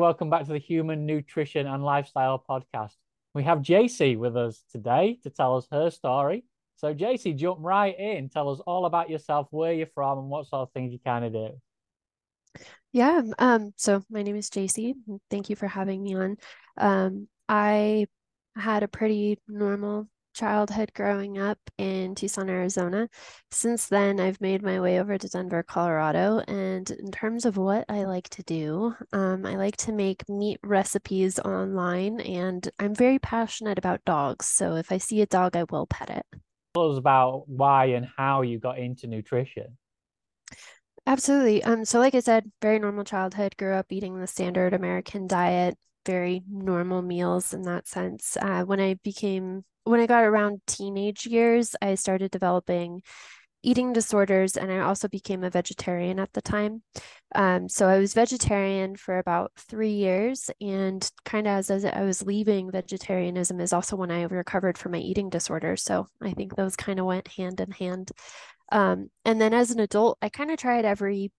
Welcome back to the Human Nutrition and Lifestyle Podcast. We have JC with us today to tell us her story. So, JC, jump right in. Tell us all about yourself, where you're from, and what sort of things you kind of do. Yeah. Um, so my name is JC. Thank you for having me on. Um, I had a pretty normal childhood growing up in Tucson, Arizona. Since then, I've made my way over to Denver, Colorado. And in terms of what I like to do, um, I like to make meat recipes online, and I'm very passionate about dogs. So if I see a dog, I will pet it. Tell us about why and how you got into nutrition. Absolutely. Um, so like I said, very normal childhood, grew up eating the standard American diet, very normal meals in that sense. Uh, when I became when I got around teenage years, I started developing eating disorders and I also became a vegetarian at the time. Um, so I was vegetarian for about three years and kind of as, as I was leaving vegetarianism is also when I recovered from my eating disorder. So I think those kind of went hand in hand. Um, and then as an adult, I kind of tried every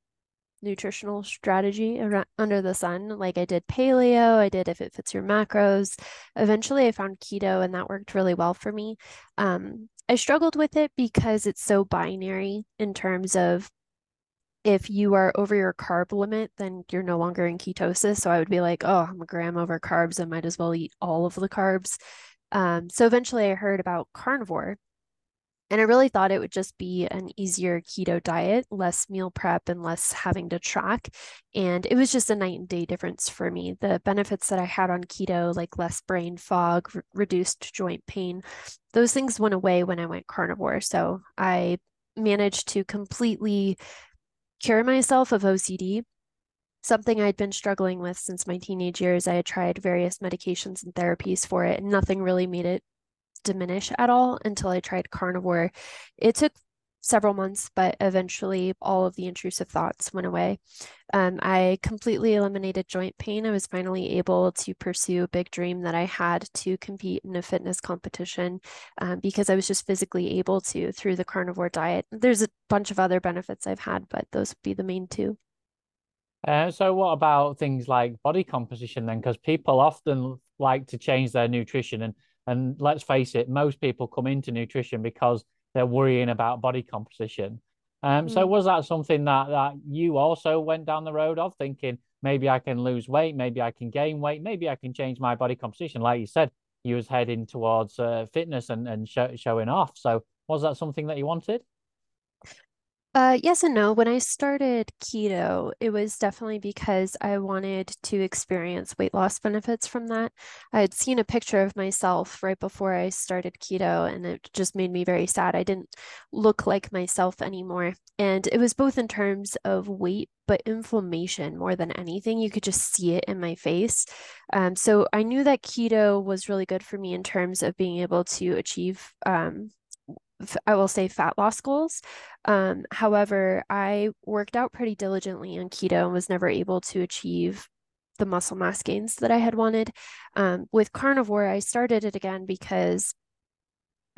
nutritional strategy under the sun. Like I did paleo, I did if it fits your macros. Eventually, I found keto, and that worked really well for me. Um, I struggled with it because it's so binary in terms of if you are over your carb limit, then you're no longer in ketosis. So I would be like, oh, I'm a gram over carbs. I might as well eat all of the carbs. Um, so eventually I heard about carnivore and I really thought it would just be an easier keto diet, less meal prep and less having to track. And it was just a night and day difference for me. The benefits that I had on keto, like less brain fog, r- reduced joint pain, those things went away when I went carnivore. So I managed to completely cure myself of OCD something I'd been struggling with since my teenage years. I had tried various medications and therapies for it, and nothing really made it diminish at all until I tried carnivore. It took several months, but eventually all of the intrusive thoughts went away. Um, I completely eliminated joint pain. I was finally able to pursue a big dream that I had to compete in a fitness competition um, because I was just physically able to through the carnivore diet. There's a bunch of other benefits I've had, but those would be the main two. Uh, so, what about things like body composition then? Because people often like to change their nutrition and and let's face it, most people come into nutrition because they're worrying about body composition. Um, mm. So was that something that that you also went down the road of thinking maybe I can lose weight, maybe I can gain weight, maybe I can change my body composition? Like you said, you was heading towards uh, fitness and and show, showing off. So was that something that you wanted? Uh, yes and no. When I started keto, it was definitely because I wanted to experience weight loss benefits from that. I had seen a picture of myself right before I started keto, and it just made me very sad. I didn't look like myself anymore. And it was both in terms of weight, but inflammation more than anything. You could just see it in my face. Um, so I knew that keto was really good for me in terms of being able to achieve um, I will say fat loss goals. Um, however, I worked out pretty diligently on keto and was never able to achieve the muscle mass gains that I had wanted. Um, with carnivore, I started it again because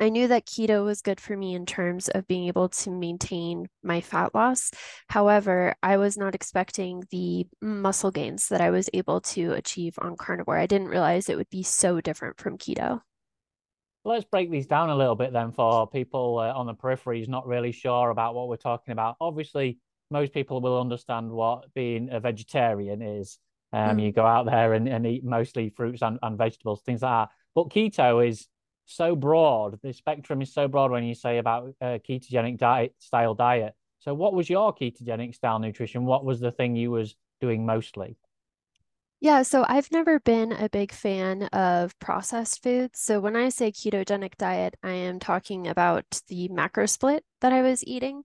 I knew that keto was good for me in terms of being able to maintain my fat loss. However, I was not expecting the muscle gains that I was able to achieve on carnivore. I didn't realize it would be so different from keto. Let's break these down a little bit then for people uh, on the peripheries not really sure about what we're talking about. Obviously, most people will understand what being a vegetarian is. Um, mm. You go out there and, and eat mostly fruits and, and vegetables, things like that. But keto is so broad. The spectrum is so broad when you say about a ketogenic diet style diet. So, what was your ketogenic style nutrition? What was the thing you was doing mostly? Yeah, so I've never been a big fan of processed foods. So when I say ketogenic diet, I am talking about the macro split that I was eating.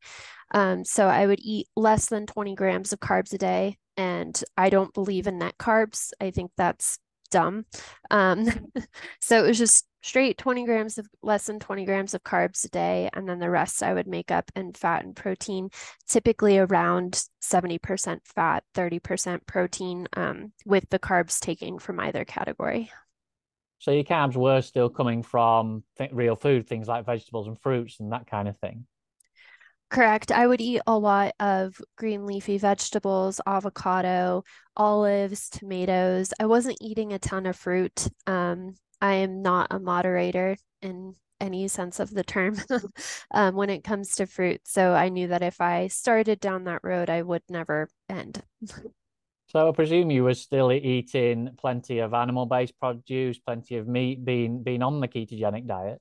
Um, so I would eat less than 20 grams of carbs a day, and I don't believe in net carbs. I think that's dumb. Um, so it was just straight 20 grams of less than 20 grams of carbs a day. And then the rest I would make up in fat and protein, typically around 70% fat, 30% protein, um, with the carbs taking from either category. So your carbs were still coming from th- real food, things like vegetables and fruits and that kind of thing. Correct. I would eat a lot of green leafy vegetables, avocado, olives, tomatoes. I wasn't eating a ton of fruit. Um, I am not a moderator in any sense of the term um, when it comes to fruit. So I knew that if I started down that road, I would never end. So I presume you were still eating plenty of animal-based produce, plenty of meat, being being on the ketogenic diet.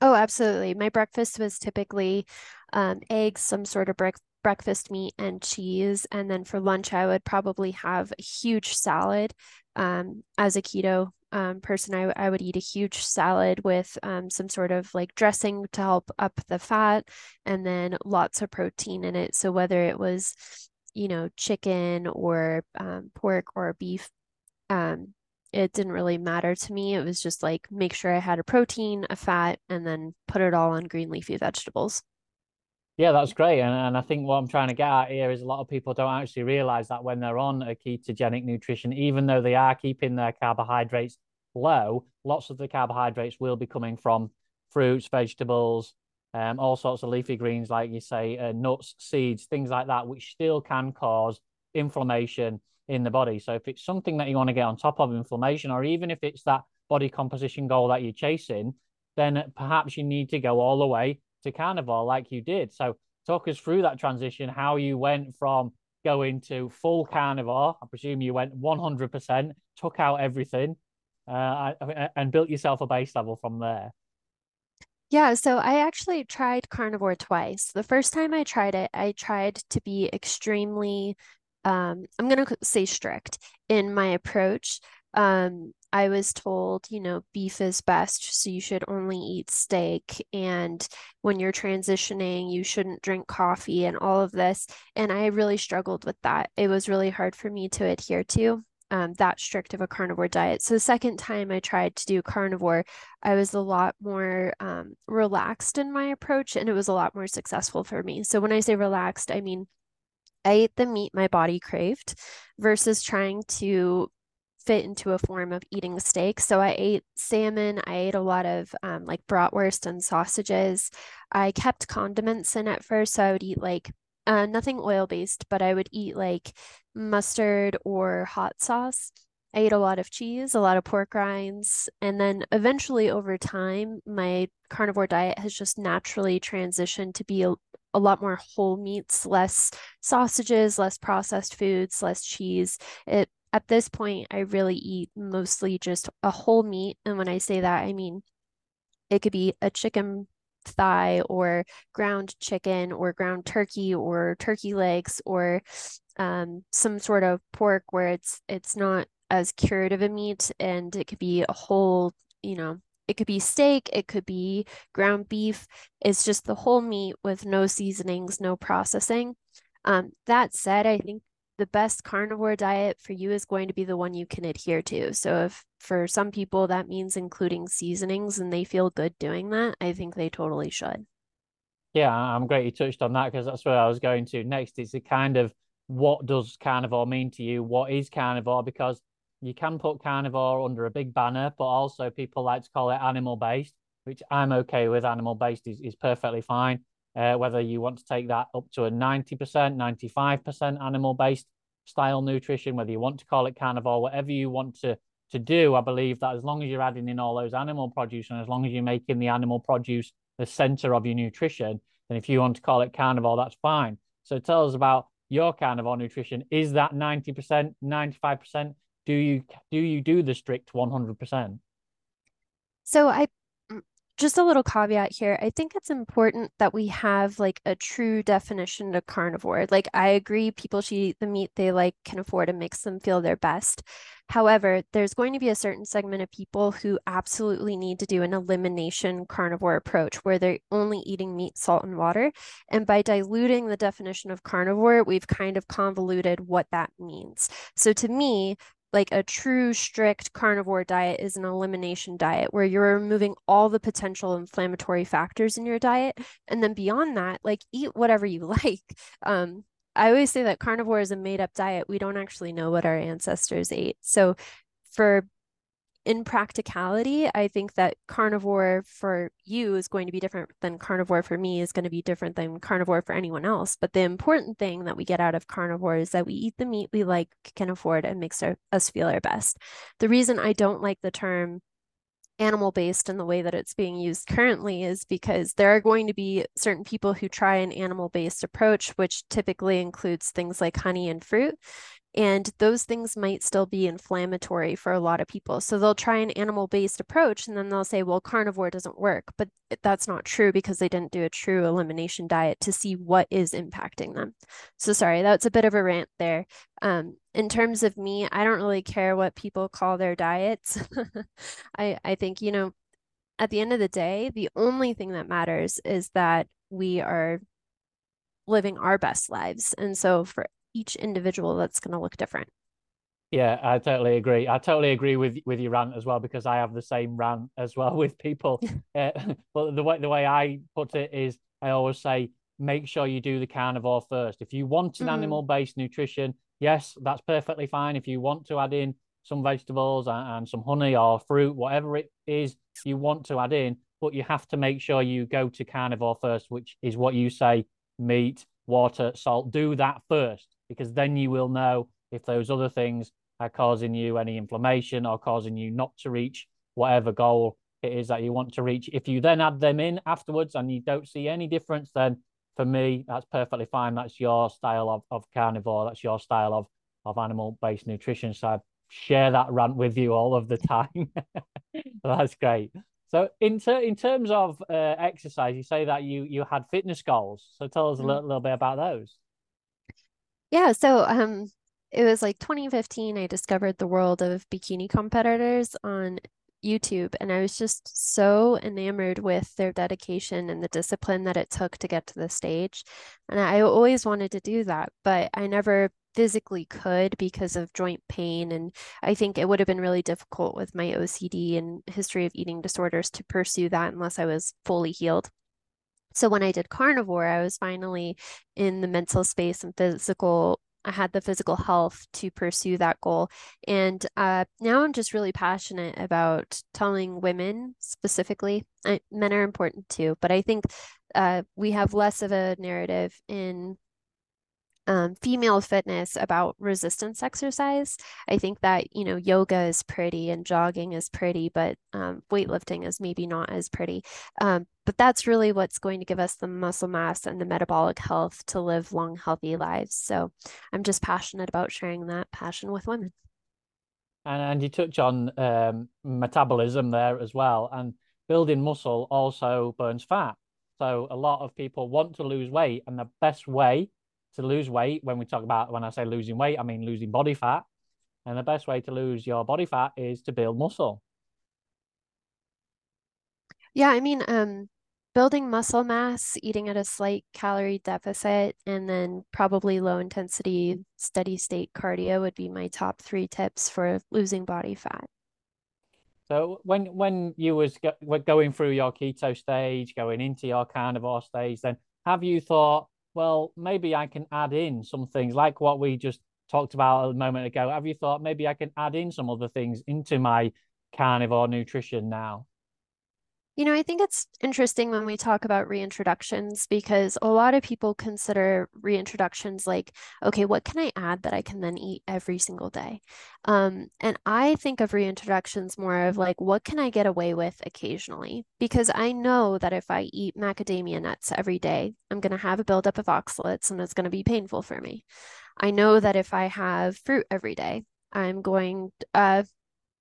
Oh, absolutely. My breakfast was typically um, eggs, some sort of bre- breakfast meat, and cheese. And then for lunch, I would probably have a huge salad. Um, as a keto um, person, I, I would eat a huge salad with um, some sort of like dressing to help up the fat, and then lots of protein in it. So whether it was, you know, chicken or um, pork or beef, um, it didn't really matter to me. It was just like make sure I had a protein, a fat, and then put it all on green leafy vegetables. Yeah, that's great. And, and I think what I'm trying to get at here is a lot of people don't actually realize that when they're on a ketogenic nutrition, even though they are keeping their carbohydrates low, lots of the carbohydrates will be coming from fruits, vegetables, um, all sorts of leafy greens, like you say, uh, nuts, seeds, things like that, which still can cause inflammation in the body. So if it's something that you want to get on top of inflammation, or even if it's that body composition goal that you're chasing, then perhaps you need to go all the way to carnivore like you did. So talk us through that transition, how you went from going to full carnivore. I presume you went 100%, took out everything, uh, and built yourself a base level from there. Yeah, so I actually tried carnivore twice. The first time I tried it, I tried to be extremely um, I'm going to say strict in my approach. Um, I was told, you know, beef is best, so you should only eat steak. And when you're transitioning, you shouldn't drink coffee and all of this. And I really struggled with that. It was really hard for me to adhere to. Um, that strict of a carnivore diet. So the second time I tried to do carnivore, I was a lot more um, relaxed in my approach and it was a lot more successful for me. So when I say relaxed, I mean I ate the meat my body craved versus trying to fit into a form of eating steak. So I ate salmon. I ate a lot of um, like bratwurst and sausages. I kept condiments in at first. So I would eat like uh, nothing oil based, but I would eat like mustard or hot sauce. I ate a lot of cheese, a lot of pork rinds. And then eventually over time, my carnivore diet has just naturally transitioned to be a, a lot more whole meats, less sausages, less processed foods, less cheese. It at this point I really eat mostly just a whole meat. And when I say that, I mean it could be a chicken thigh or ground chicken or ground turkey or turkey legs or um, some sort of pork where it's it's not as of a meat and it could be a whole you know it could be steak, it could be ground beef. It's just the whole meat with no seasonings, no processing. Um, that said, I think the best carnivore diet for you is going to be the one you can adhere to. So if for some people that means including seasonings and they feel good doing that, I think they totally should. Yeah, I'm great you touched on that because that's where I was going to next. It's a kind of what does carnivore mean to you? What is carnivore? Because you can put carnivore under a big banner, but also people like to call it animal based, which I'm okay with. Animal based is, is perfectly fine. Uh, whether you want to take that up to a 90%, 95% animal based style nutrition, whether you want to call it carnivore, whatever you want to, to do, I believe that as long as you're adding in all those animal produce and as long as you're making the animal produce the center of your nutrition, then if you want to call it carnivore, that's fine. So tell us about your carnivore nutrition. Is that 90%, 95%? Do you do you do the strict 100%? So I mm, just a little caveat here. I think it's important that we have like a true definition of carnivore. Like I agree people should eat the meat they like can afford and makes them feel their best. However, there's going to be a certain segment of people who absolutely need to do an elimination carnivore approach where they're only eating meat, salt, and water. And by diluting the definition of carnivore, we've kind of convoluted what that means. So to me, like a true strict carnivore diet is an elimination diet where you're removing all the potential inflammatory factors in your diet. And then beyond that like eat whatever you like. Um i always say that carnivore is a made up diet. We don't actually know what our ancestors ate. So for in practicality, I think that carnivore for you is going to be different than carnivore for me is going to be different than carnivore for anyone else. But the important thing that we get out of carnivore is that we eat the meat we like, can afford, and makes our, us feel our best. The reason I don't like the term animal based in the way that it's being used currently is because there are going to be certain people who try an animal based approach, which typically includes things like honey and fruit. And those things might still be inflammatory for a lot of people. So they'll try an animal based approach and then they'll say, well, carnivore doesn't work. But that's not true because they didn't do a true elimination diet to see what is impacting them. So sorry, that's a bit of a rant there. Um, in terms of me, I don't really care what people call their diets. I, I think, you know, at the end of the day, the only thing that matters is that we are living our best lives. And so for each individual that's going to look different. Yeah, I totally agree. I totally agree with with your rant as well because I have the same rant as well with people. uh, but the way the way I put it is, I always say, make sure you do the carnivore first. If you want an mm. animal based nutrition, yes, that's perfectly fine. If you want to add in some vegetables and, and some honey or fruit, whatever it is you want to add in, but you have to make sure you go to carnivore first, which is what you say: meat, water, salt. Do that first because then you will know if those other things are causing you any inflammation or causing you not to reach whatever goal it is that you want to reach. If you then add them in afterwards and you don't see any difference, then for me, that's perfectly fine. That's your style of, of carnivore. That's your style of, of animal based nutrition. So I share that rant with you all of the time. that's great. So in ter- in terms of uh, exercise, you say that you you had fitness goals. So tell us a mm-hmm. little, little bit about those. Yeah, so um it was like 2015 I discovered the world of bikini competitors on YouTube and I was just so enamored with their dedication and the discipline that it took to get to the stage. And I always wanted to do that, but I never physically could because of joint pain and I think it would have been really difficult with my OCD and history of eating disorders to pursue that unless I was fully healed. So when I did carnivore, I was finally in the mental space and physical. I had the physical health to pursue that goal. And uh, now I'm just really passionate about telling women specifically, I, men are important too, but I think uh, we have less of a narrative in um, female fitness about resistance exercise. I think that, you know, yoga is pretty and jogging is pretty, but um, weightlifting is maybe not as pretty. Um, but that's really what's going to give us the muscle mass and the metabolic health to live long, healthy lives. So I'm just passionate about sharing that passion with women. And, and you touch on um, metabolism there as well. And building muscle also burns fat. So a lot of people want to lose weight, and the best way to lose weight, when we talk about when I say losing weight, I mean losing body fat. And the best way to lose your body fat is to build muscle. Yeah, I mean, um, building muscle mass, eating at a slight calorie deficit, and then probably low intensity, steady state cardio would be my top three tips for losing body fat. So when when you was go, going through your keto stage, going into your carnivore stage, then have you thought, well, maybe I can add in some things like what we just talked about a moment ago. Have you thought maybe I can add in some other things into my carnivore nutrition now? You know, I think it's interesting when we talk about reintroductions because a lot of people consider reintroductions like, okay, what can I add that I can then eat every single day? Um, and I think of reintroductions more of like, what can I get away with occasionally? Because I know that if I eat macadamia nuts every day, I'm going to have a buildup of oxalates and it's going to be painful for me. I know that if I have fruit every day, I'm going, uh,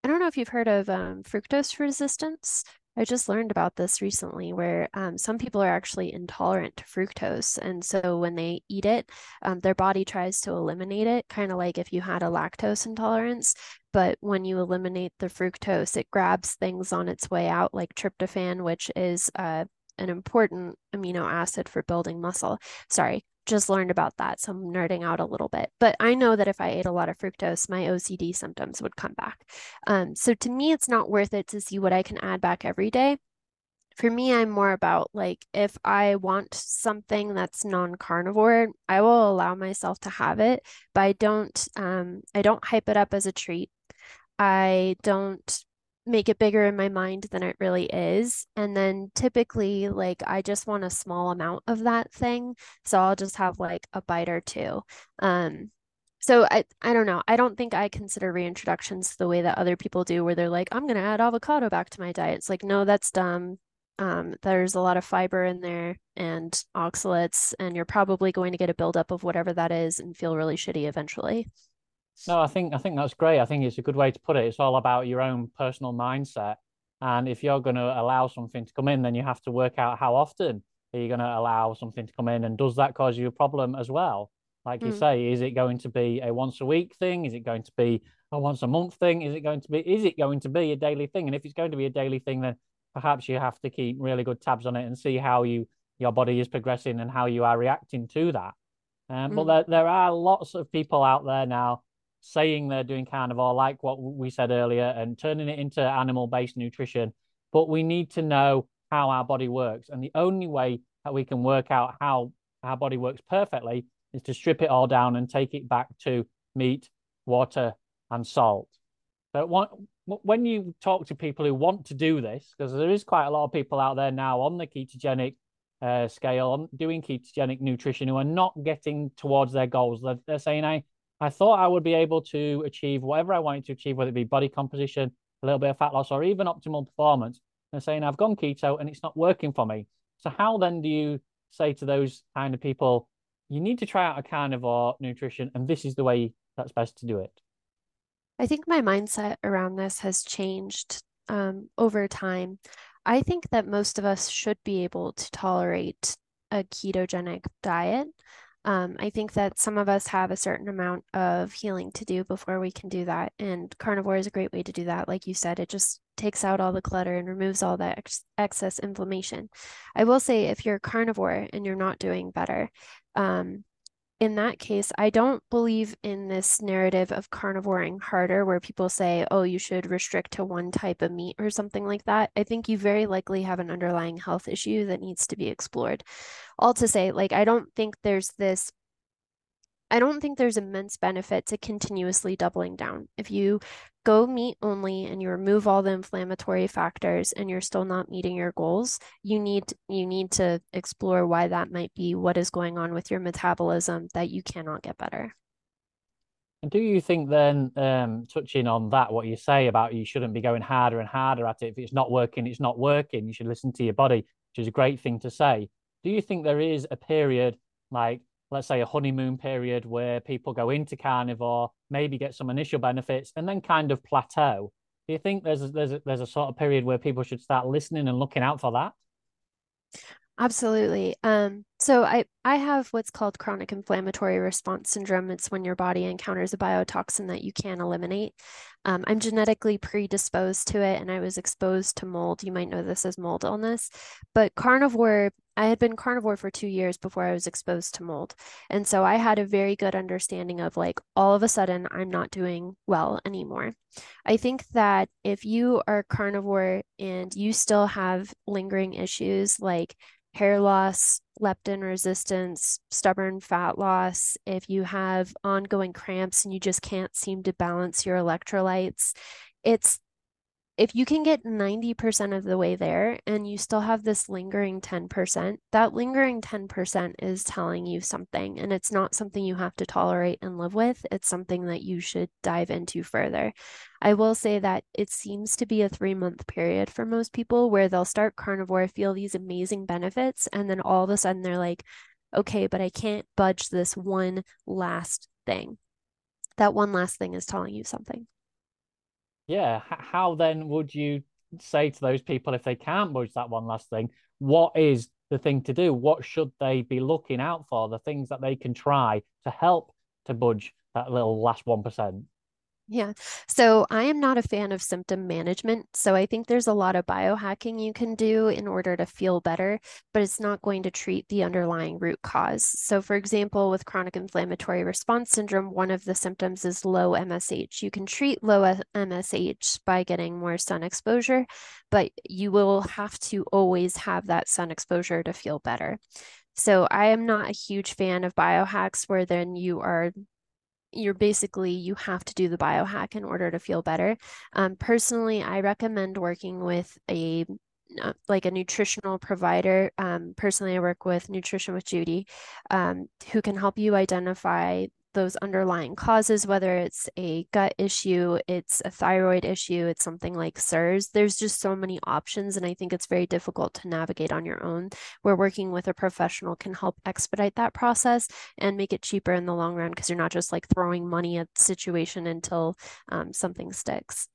I don't know if you've heard of um, fructose resistance. I just learned about this recently where um, some people are actually intolerant to fructose. And so when they eat it, um, their body tries to eliminate it, kind of like if you had a lactose intolerance. But when you eliminate the fructose, it grabs things on its way out, like tryptophan, which is uh, an important amino acid for building muscle. Sorry, just learned about that. So I'm nerding out a little bit. But I know that if I ate a lot of fructose, my OCD symptoms would come back. Um, so to me, it's not worth it to see what I can add back every day. For me, I'm more about like if I want something that's non-carnivore, I will allow myself to have it, but I don't um I don't hype it up as a treat. I don't make it bigger in my mind than it really is. And then typically, like, I just want a small amount of that thing. So I'll just have like a bite or two. Um, so I, I don't know. I don't think I consider reintroductions the way that other people do, where they're like, I'm going to add avocado back to my diet. It's like, no, that's dumb. Um, there's a lot of fiber in there and oxalates, and you're probably going to get a buildup of whatever that is and feel really shitty eventually. No, I think I think that's great. I think it's a good way to put it. It's all about your own personal mindset. And if you're going to allow something to come in, then you have to work out how often are you going to allow something to come in, and does that cause you a problem as well? Like you mm. say, is it going to be a once a week thing? Is it going to be a once a month thing? Is it going to be is it going to be a daily thing? And if it's going to be a daily thing, then perhaps you have to keep really good tabs on it and see how you your body is progressing and how you are reacting to that. Um, mm. But there, there are lots of people out there now saying they're doing carnivore, like what we said earlier, and turning it into animal based nutrition. But we need to know how our body works. And the only way that we can work out how our body works perfectly is to strip it all down and take it back to meat, water, and salt. But when you talk to people who want to do this, because there is quite a lot of people out there now on the ketogenic uh, scale, on doing ketogenic nutrition, who are not getting towards their goals. They're, they're saying, I, I thought I would be able to achieve whatever I wanted to achieve, whether it be body composition, a little bit of fat loss, or even optimal performance. They're saying I've gone keto and it's not working for me. So how then do you say to those kind of people, you need to try out a carnivore nutrition, and this is the way that's best to do it? I think my mindset around this has changed um, over time. I think that most of us should be able to tolerate a ketogenic diet. Um, I think that some of us have a certain amount of healing to do before we can do that. And carnivore is a great way to do that. Like you said, it just takes out all the clutter and removes all that ex- excess inflammation. I will say, if you're carnivore and you're not doing better, um, in that case, I don't believe in this narrative of carnivoring harder, where people say, oh, you should restrict to one type of meat or something like that. I think you very likely have an underlying health issue that needs to be explored. All to say, like, I don't think there's this I don't think there's immense benefit to continuously doubling down. If you go meat only and you remove all the inflammatory factors and you're still not meeting your goals, you need you need to explore why that might be, what is going on with your metabolism that you cannot get better. And do you think then, um, touching on that, what you say about you shouldn't be going harder and harder at it? If it's not working, it's not working. You should listen to your body, which is a great thing to say. Do you think there is a period like let's say a honeymoon period where people go into carnivore, maybe get some initial benefits, and then kind of plateau. Do you think there's a, there's a, there's a sort of period where people should start listening and looking out for that? Absolutely. Um, so I, I have what's called chronic inflammatory response syndrome. It's when your body encounters a biotoxin that you can't eliminate. Um, I'm genetically predisposed to it and I was exposed to mold. You might know this as mold illness, but carnivore, I had been carnivore for two years before I was exposed to mold. And so I had a very good understanding of like all of a sudden I'm not doing well anymore. I think that if you are carnivore and you still have lingering issues like hair loss, leptin resistance, stubborn fat loss, if you have ongoing cramps and you just can't seem to balance your electrolytes, it's if you can get 90% of the way there and you still have this lingering 10%, that lingering 10% is telling you something. And it's not something you have to tolerate and live with. It's something that you should dive into further. I will say that it seems to be a three month period for most people where they'll start carnivore, feel these amazing benefits, and then all of a sudden they're like, okay, but I can't budge this one last thing. That one last thing is telling you something yeah, how then would you say to those people if they can't budge that one last thing, what is the thing to do? What should they be looking out for? The things that they can try to help to budge that little last 1%? Yeah. So I am not a fan of symptom management. So I think there's a lot of biohacking you can do in order to feel better, but it's not going to treat the underlying root cause. So, for example, with chronic inflammatory response syndrome, one of the symptoms is low MSH. You can treat low MSH by getting more sun exposure, but you will have to always have that sun exposure to feel better. So I am not a huge fan of biohacks where then you are you're basically you have to do the biohack in order to feel better. Um, personally, I recommend working with a uh, like a nutritional provider. Um, personally, I work with Nutrition with Judy, um, who can help you identify those underlying causes, whether it's a gut issue, it's a thyroid issue, it's something like CIRS. There's just so many options, and I think it's very difficult to navigate on your own. Where working with a professional can help expedite that process and make it cheaper in the long run because you're not just like throwing money at the situation until um, something sticks.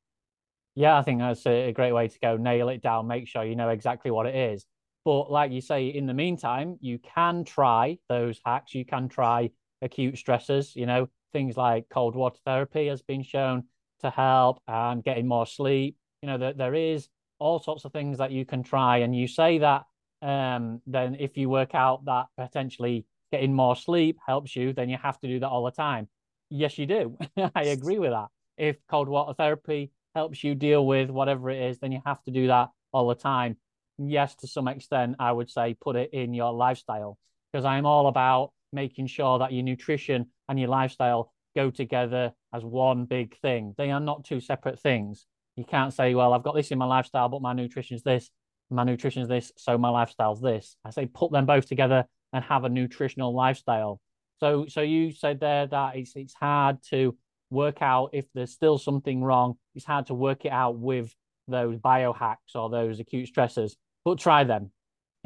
Yeah, I think that's a great way to go. Nail it down, make sure you know exactly what it is. But like you say, in the meantime, you can try those hacks. You can try acute stressors. You know, things like cold water therapy has been shown to help and getting more sleep. You know, that there is all sorts of things that you can try. And you say that um, then if you work out that potentially getting more sleep helps you, then you have to do that all the time. Yes, you do. I agree with that. If cold water therapy helps you deal with whatever it is, then you have to do that all the time. Yes, to some extent, I would say put it in your lifestyle because I'm all about making sure that your nutrition and your lifestyle go together as one big thing. They are not two separate things. You can't say, well, I've got this in my lifestyle, but my nutrition's this, my nutrition's this, so my lifestyle's this. I say put them both together and have a nutritional lifestyle. So so you said there that it's it's hard to work out if there's still something wrong. It's hard to work it out with those biohacks or those acute stressors, but try them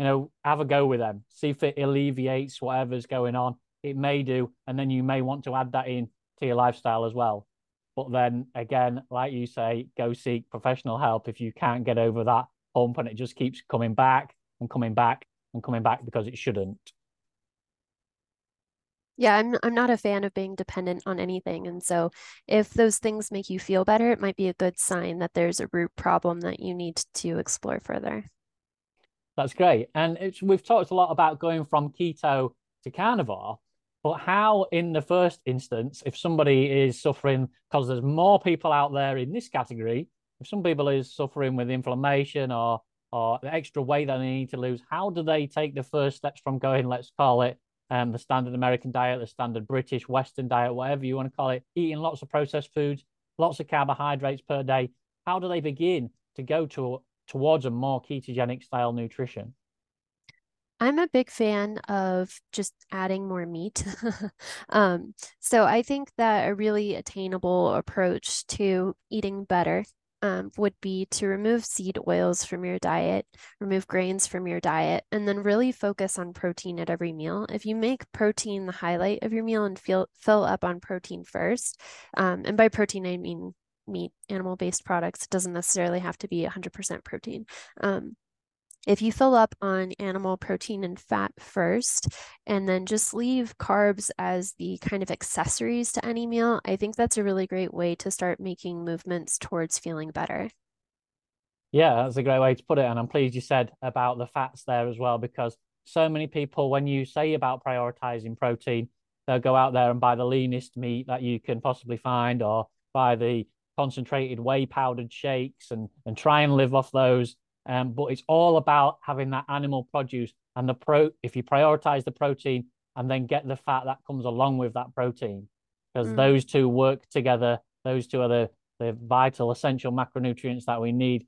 you know, have a go with them, see if it alleviates whatever's going on. It may do, and then you may want to add that in to your lifestyle as well. But then again, like you say, go seek professional help if you can't get over that hump and it just keeps coming back and coming back and coming back because it shouldn't. Yeah, I'm I'm not a fan of being dependent on anything. And so if those things make you feel better, it might be a good sign that there's a root problem that you need to explore further. That's great. And we've talked a lot about going from keto to carnivore, but how, in the first instance, if somebody is suffering, because there's more people out there in this category, if some people is suffering with inflammation or or the extra weight that they need to lose, how do they take the first steps from going, let's call it um, the standard American diet, the standard British Western diet, whatever you want to call it, eating lots of processed foods, lots of carbohydrates per day? How do they begin to go to towards a more ketogenic style nutrition? I'm a big fan of just adding more meat. um, so I think that a really attainable approach to eating better um, would be to remove seed oils from your diet, remove grains from your diet, and then really focus on protein at every meal. If you make protein the highlight of your meal and feel, fill up on protein first, um, and by protein, I mean meat, animal based products. It doesn't necessarily have to be 100% protein. Um, if you fill up on animal protein and fat first, and then just leave carbs as the kind of accessories to any meal, I think that's a really great way to start making movements towards feeling better. Yeah, that's a great way to put it. And I'm pleased you said about the fats there as well, because so many people, when you say about prioritizing protein, they'll go out there and buy the leanest meat that you can possibly find or buy the concentrated whey powdered shakes and and try and live off those. Um, but it's all about having that animal produce and the pro. If you prioritize the protein and then get the fat that comes along with that protein, because mm. those two work together. Those two are the the vital essential macronutrients that we need.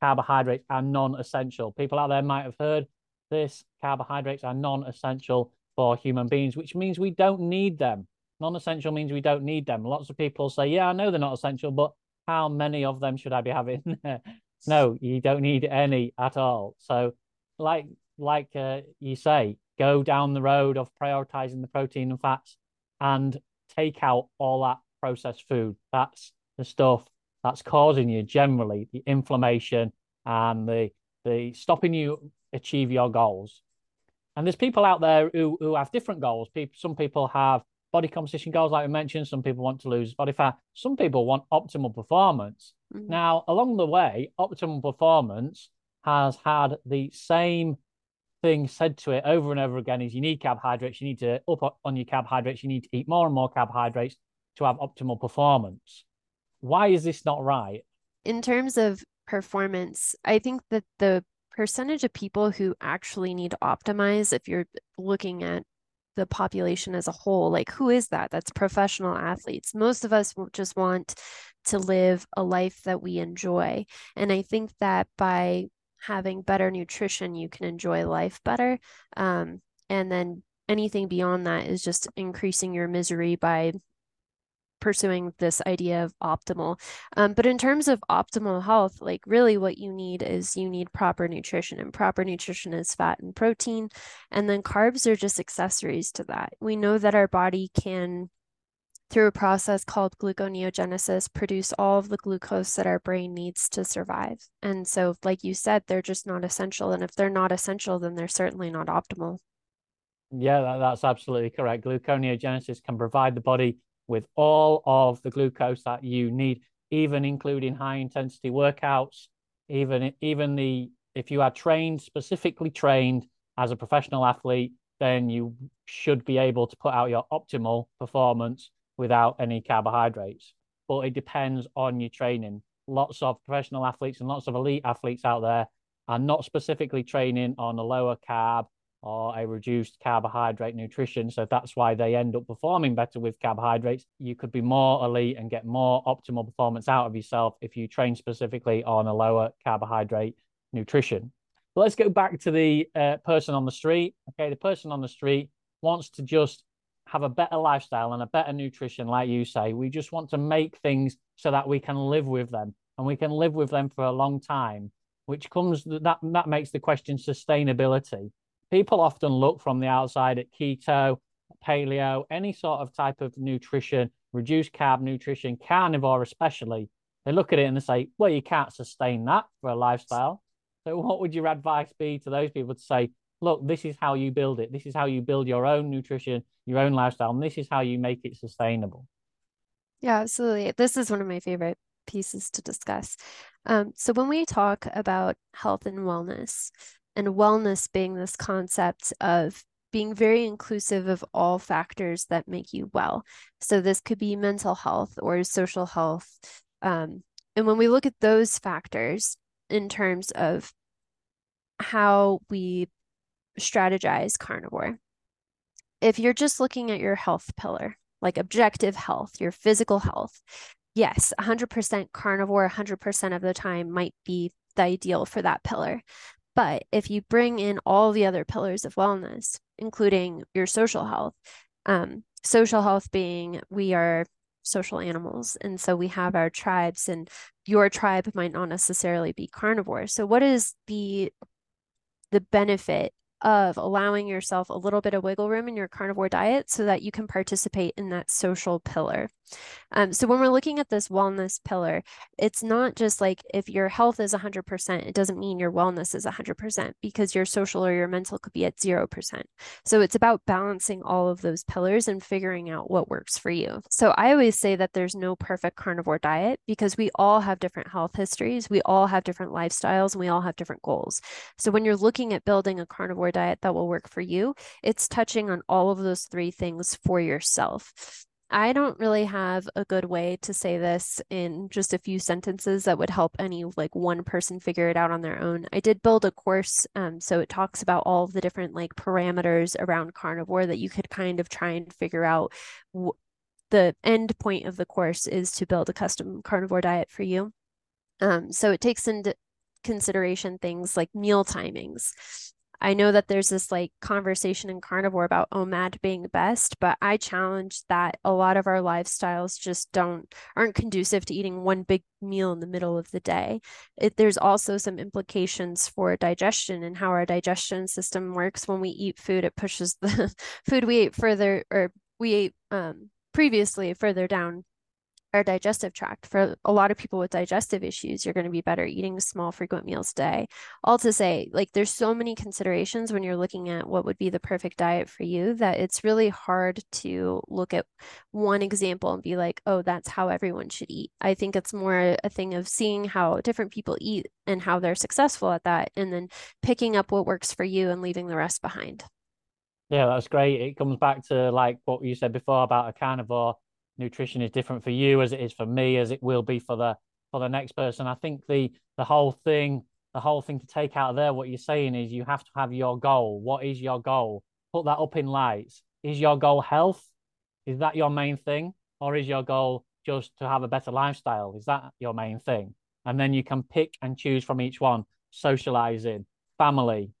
Carbohydrates are non-essential. People out there might have heard this. Carbohydrates are non-essential for human beings, which means we don't need them. Non-essential means we don't need them. Lots of people say, "Yeah, I know they're not essential, but how many of them should I be having?" no, you don't need any at all. So, like like uh, you say, go down the road of prioritizing the protein and fats, and take out all that processed food. That's the stuff that's causing you generally the inflammation and the the stopping you achieve your goals. And there's people out there who who have different goals. People, some people have body composition goals, like we mentioned. Some people want to lose body fat. Some people want optimal performance. Mm-hmm. Now, along the way, optimal performance has had the same thing said to it over and over again is you need carbohydrates, you need to up on your carbohydrates, you need to eat more and more carbohydrates to have optimal performance. Why is this not right? In terms of performance, I think that the percentage of people who actually need to optimize, if you're looking at the population as a whole, like who is that? That's professional athletes. Most of us just want to live a life that we enjoy. And I think that by having better nutrition, you can enjoy life better. Um, and then anything beyond that is just increasing your misery by pursuing this idea of optimal. Um, but in terms of optimal health, like really what you need is you need proper nutrition, and proper nutrition is fat and protein. And then carbs are just accessories to that. We know that our body can through a process called gluconeogenesis, produce all of the glucose that our brain needs to survive. And so, like you said, they're just not essential. And if they're not essential, then they're certainly not optimal. Yeah, that, that's absolutely correct. Gluconeogenesis can provide the body with all of the glucose that you need, even including high intensity workouts, even even the if you are trained specifically trained as a professional athlete, then you should be able to put out your optimal performance without any carbohydrates. But it depends on your training. Lots of professional athletes and lots of elite athletes out there are not specifically training on a lower carb or a reduced carbohydrate nutrition. So that's why they end up performing better with carbohydrates. You could be more elite and get more optimal performance out of yourself if you train specifically on a lower carbohydrate nutrition. But let's go back to the uh, person on the street. Okay, the person on the street wants to just have a better lifestyle and a better nutrition, like you say. We just want to make things so that we can live with them and we can live with them for a long time, which comes that that makes the question sustainability. People often look from the outside at keto, paleo, any sort of type of nutrition, reduced carb nutrition, carnivore especially. They look at it and they say, well, you can't sustain that for a lifestyle. So, what would your advice be to those people to say, look, this is how you build it. This is how you build your own nutrition, your own lifestyle, and this is how you make it sustainable. Yeah, absolutely. This is one of my favorite pieces to discuss. Um, so, when we talk about health and wellness, and wellness being this concept of being very inclusive of all factors that make you well. So, this could be mental health or social health. Um, and when we look at those factors in terms of how we strategize carnivore. If you're just looking at your health pillar, like objective health, your physical health, yes, 100% carnivore 100% of the time might be the ideal for that pillar. But if you bring in all the other pillars of wellness, including your social health, um, social health being we are social animals. And so we have our tribes, and your tribe might not necessarily be carnivore. So, what is the the benefit of allowing yourself a little bit of wiggle room in your carnivore diet so that you can participate in that social pillar. Um, so when we're looking at this wellness pillar, it's not just like if your health is 100%, it doesn't mean your wellness is 100% because your social or your mental could be at 0%. So it's about balancing all of those pillars and figuring out what works for you. So I always say that there's no perfect carnivore diet because we all have different health histories, we all have different lifestyles, and we all have different goals. So when you're looking at building a carnivore diet that will work for you, it's touching on all of those three things for yourself. I don't really have a good way to say this in just a few sentences that would help any like one person figure it out on their own. I did build a course, um, so it talks about all the different like parameters around carnivore that you could kind of try and figure out. the end point of the course is to build a custom carnivore diet for you. Um, so it takes into consideration things like meal timings, I know that there's this like conversation in carnivore about OMAD being best, but I challenge that a lot of our lifestyles just don't aren't conducive to eating one big meal in the middle of the day. It, there's also some implications for digestion and how our digestion system works. When we eat food, it pushes the food we ate further or we ate um, previously further down our digestive tract. For a lot of people with digestive issues, you're going to be better eating small, frequent meals a day. All to say, like, there's so many considerations when you're looking at what would be the perfect diet for you that it's really hard to look at one example and be like, oh, that's how everyone should eat. I think it's more a thing of seeing how different people eat and how they're successful at that, and then picking up what works for you and leaving the rest behind. Yeah, that's great. It comes back to like what you said before about a carnivore nutrition is different for you as it is for me as it will be for the for the next person i think the the whole thing the whole thing to take out of there what you're saying is you have to have your goal what is your goal put that up in lights is your goal health? Is that your main thing? Or is your goal just to have a better lifestyle? Is that your main thing? And then you can pick and choose from each one, socializing, family,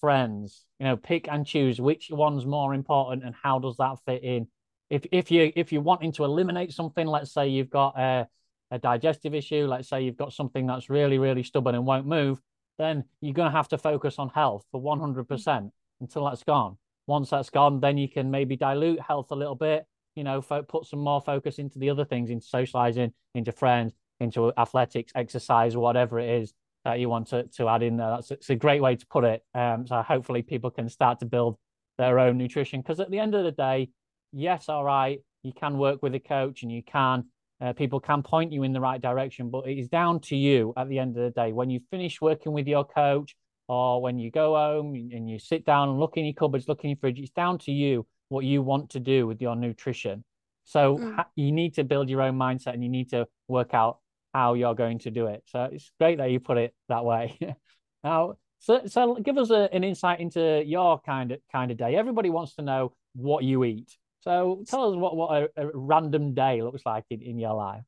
friends, you know, pick and choose which one's more important and how does that fit in. If if you if you're wanting to eliminate something, let's say you've got a, a digestive issue, let's say you've got something that's really, really stubborn and won't move, then you're going to have to focus on health for 100% until that's gone. Once that's gone, then you can maybe dilute health a little bit, you know, fo- put some more focus into the other things, into socializing, into friends, into athletics, exercise, whatever it is that you want to, to add in there. That's it's a great way to put it. Um, so hopefully people can start to build their own nutrition because at the end of the day, yes, all right, you can work with a coach and you can uh, people can point you in the right direction, but it is down to you at the end of the day. When you finish working with your coach, or when you go home and you sit down and look in your cupboards, look in your fridge, it's down to you what you want to do with your nutrition. So mm. you need to build your own mindset and you need to work out how you're going to do it. So it's great that you put it that way. now, so so give us a, an insight into your kind of kind of day. Everybody wants to know what you eat. So tell us what, what a, a random day looks like in, in your life.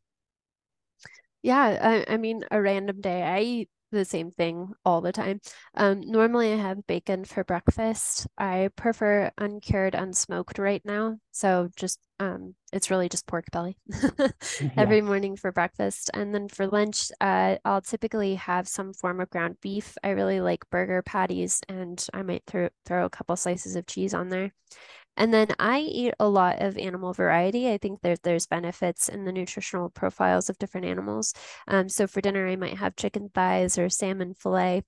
Yeah, I, I mean, a random day. I eat the same thing all the time. Um, normally I have bacon for breakfast. I prefer uncured, unsmoked right now. So just um, it's really just pork belly every yeah. morning for breakfast. And then for lunch, uh, I'll typically have some form of ground beef. I really like burger patties, and I might throw throw a couple slices of cheese on there. And then I eat a lot of animal variety. I think that there's benefits in the nutritional profiles of different animals. Um, so for dinner, I might have chicken thighs or salmon fillet.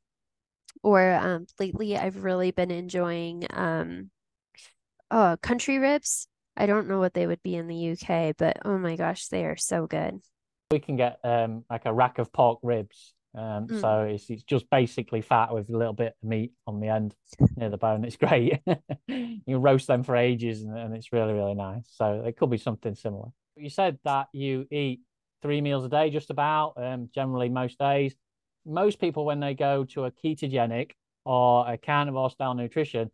Or um, lately, I've really been enjoying um, oh, country ribs. I don't know what they would be in the UK, but oh my gosh, they are so good. We can get um, like a rack of pork ribs um, mm. So it's, it's just basically fat with a little bit of meat on the end near the bone. It's great. you roast them for ages and, and it's really, really nice. So it could be something similar. You said that you eat three meals a day, just about, um, generally most days. Most people, when they go to a ketogenic or a carnivore style nutrition,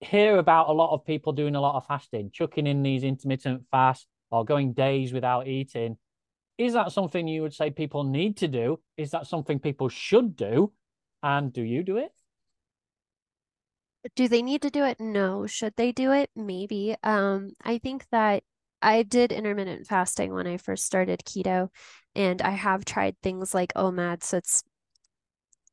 hear about a lot of people doing a lot of fasting, chucking in these intermittent fasts or going days without eating is that something you would say people need to do? Is that something people should do? And do you do it? Do they need to do it? No. Should they do it? Maybe. Um, I think that I did intermittent fasting when I first started keto, and I have tried things like OMAD. So it's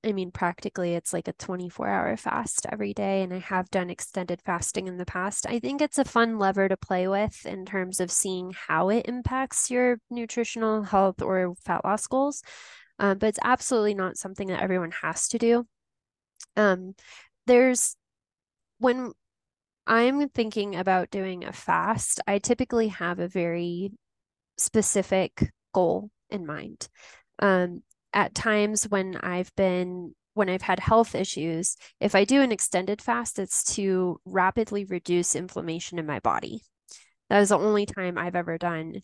I mean, practically it's like a 24 hour fast every day. And I have done extended fasting in the past. I think it's a fun lever to play with in terms of seeing how it impacts your nutritional health or fat loss goals. Um, but it's absolutely not something that everyone has to do. Um, there's when I'm thinking about doing a fast, I typically have a very specific goal in mind. Um, at times when I've been when I've had health issues, if I do an extended fast, it's to rapidly reduce inflammation in my body. That is the only time I've ever done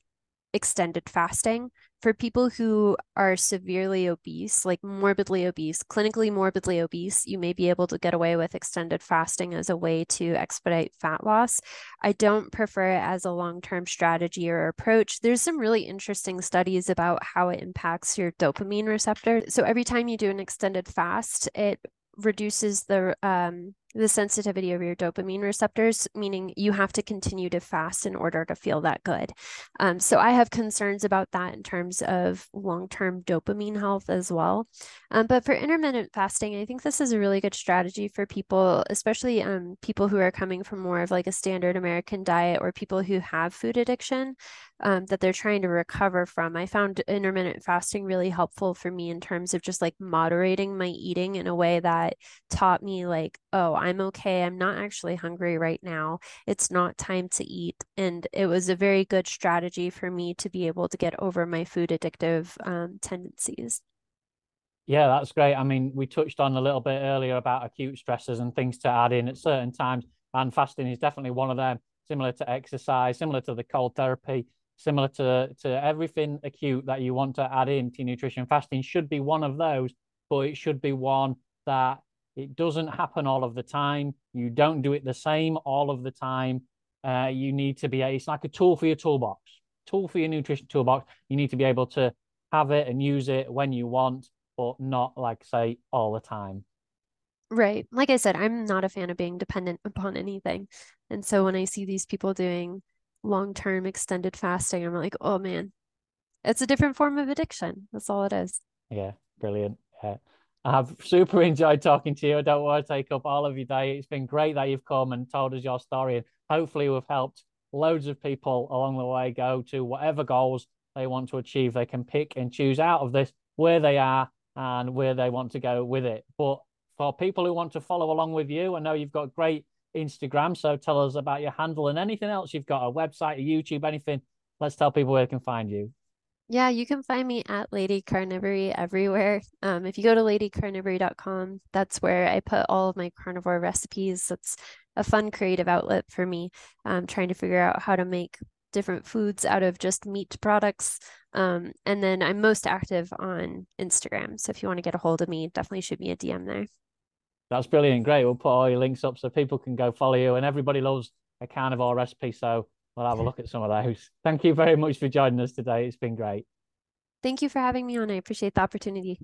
extended fasting for people who are severely obese, like morbidly obese, clinically morbidly obese, you may be able to get away with extended fasting as a way to expedite fat loss. I don't prefer it as a long term strategy or approach. There's some really interesting studies about how it impacts your dopamine receptor. So every time you do an extended fast, it reduces the um, the sensitivity of your dopamine receptors, meaning you have to continue to fast in order to feel that good. Um, so I have concerns about that in terms of long term dopamine health as well. Um, but for intermittent fasting, I think this is a really good strategy for people, especially um, people who are coming from more of like a standard American diet or people who have food addiction um, that they're trying to recover from. I found intermittent fasting really helpful for me in terms of just like moderating my eating in a way that taught me, like, oh, I'm okay. I'm not actually hungry right now. It's not time to eat. And it was a very good strategy for me to be able to get over my food addictive um, tendencies. Yeah, that's great. I mean, we touched on a little bit earlier about acute stresses and things to add in at certain times, and fasting is definitely one of them, similar to exercise, similar to the cold therapy similar to to everything acute that you want to add into nutrition. Fasting should be one of those, but it should be one that it doesn't happen all of the time. You don't do it the same all of the time. uh, you need to be. It's like a tool for your toolbox. Tool for your nutrition toolbox. You need to be able to have it and use it when you want, but not like say all the time. Right. Like I said, I'm not a fan of being dependent upon anything. And so when I see these people doing long-term extended fasting, I'm like, oh man, it's a different form of addiction. That's all it is. Yeah, brilliant. Yeah. I've super enjoyed talking to you. I don't want to take up all of your day. It's been great that you've come and told us your story, and hopefully, we've helped loads of people along the way go to whatever goals they want to achieve. They can pick and choose out of this where they are and where they want to go with it. But for people who want to follow along with you, I know you've got great Instagram. So tell us about your handle and anything else you've got a website, a YouTube, anything. Let's tell people where they can find you. Yeah, you can find me at Lady Carnivory everywhere. Um, if you go to ladycarnivory.com, that's where I put all of my carnivore recipes. That's a fun creative outlet for me. Um, trying to figure out how to make different foods out of just meat products. Um, and then I'm most active on Instagram. So if you want to get a hold of me, definitely shoot me a DM there. That's brilliant. Great. We'll put all your links up so people can go follow you. And everybody loves a carnivore recipe. So we'll have a look at some of those. Thank you very much for joining us today. It's been great. Thank you for having me on. I appreciate the opportunity.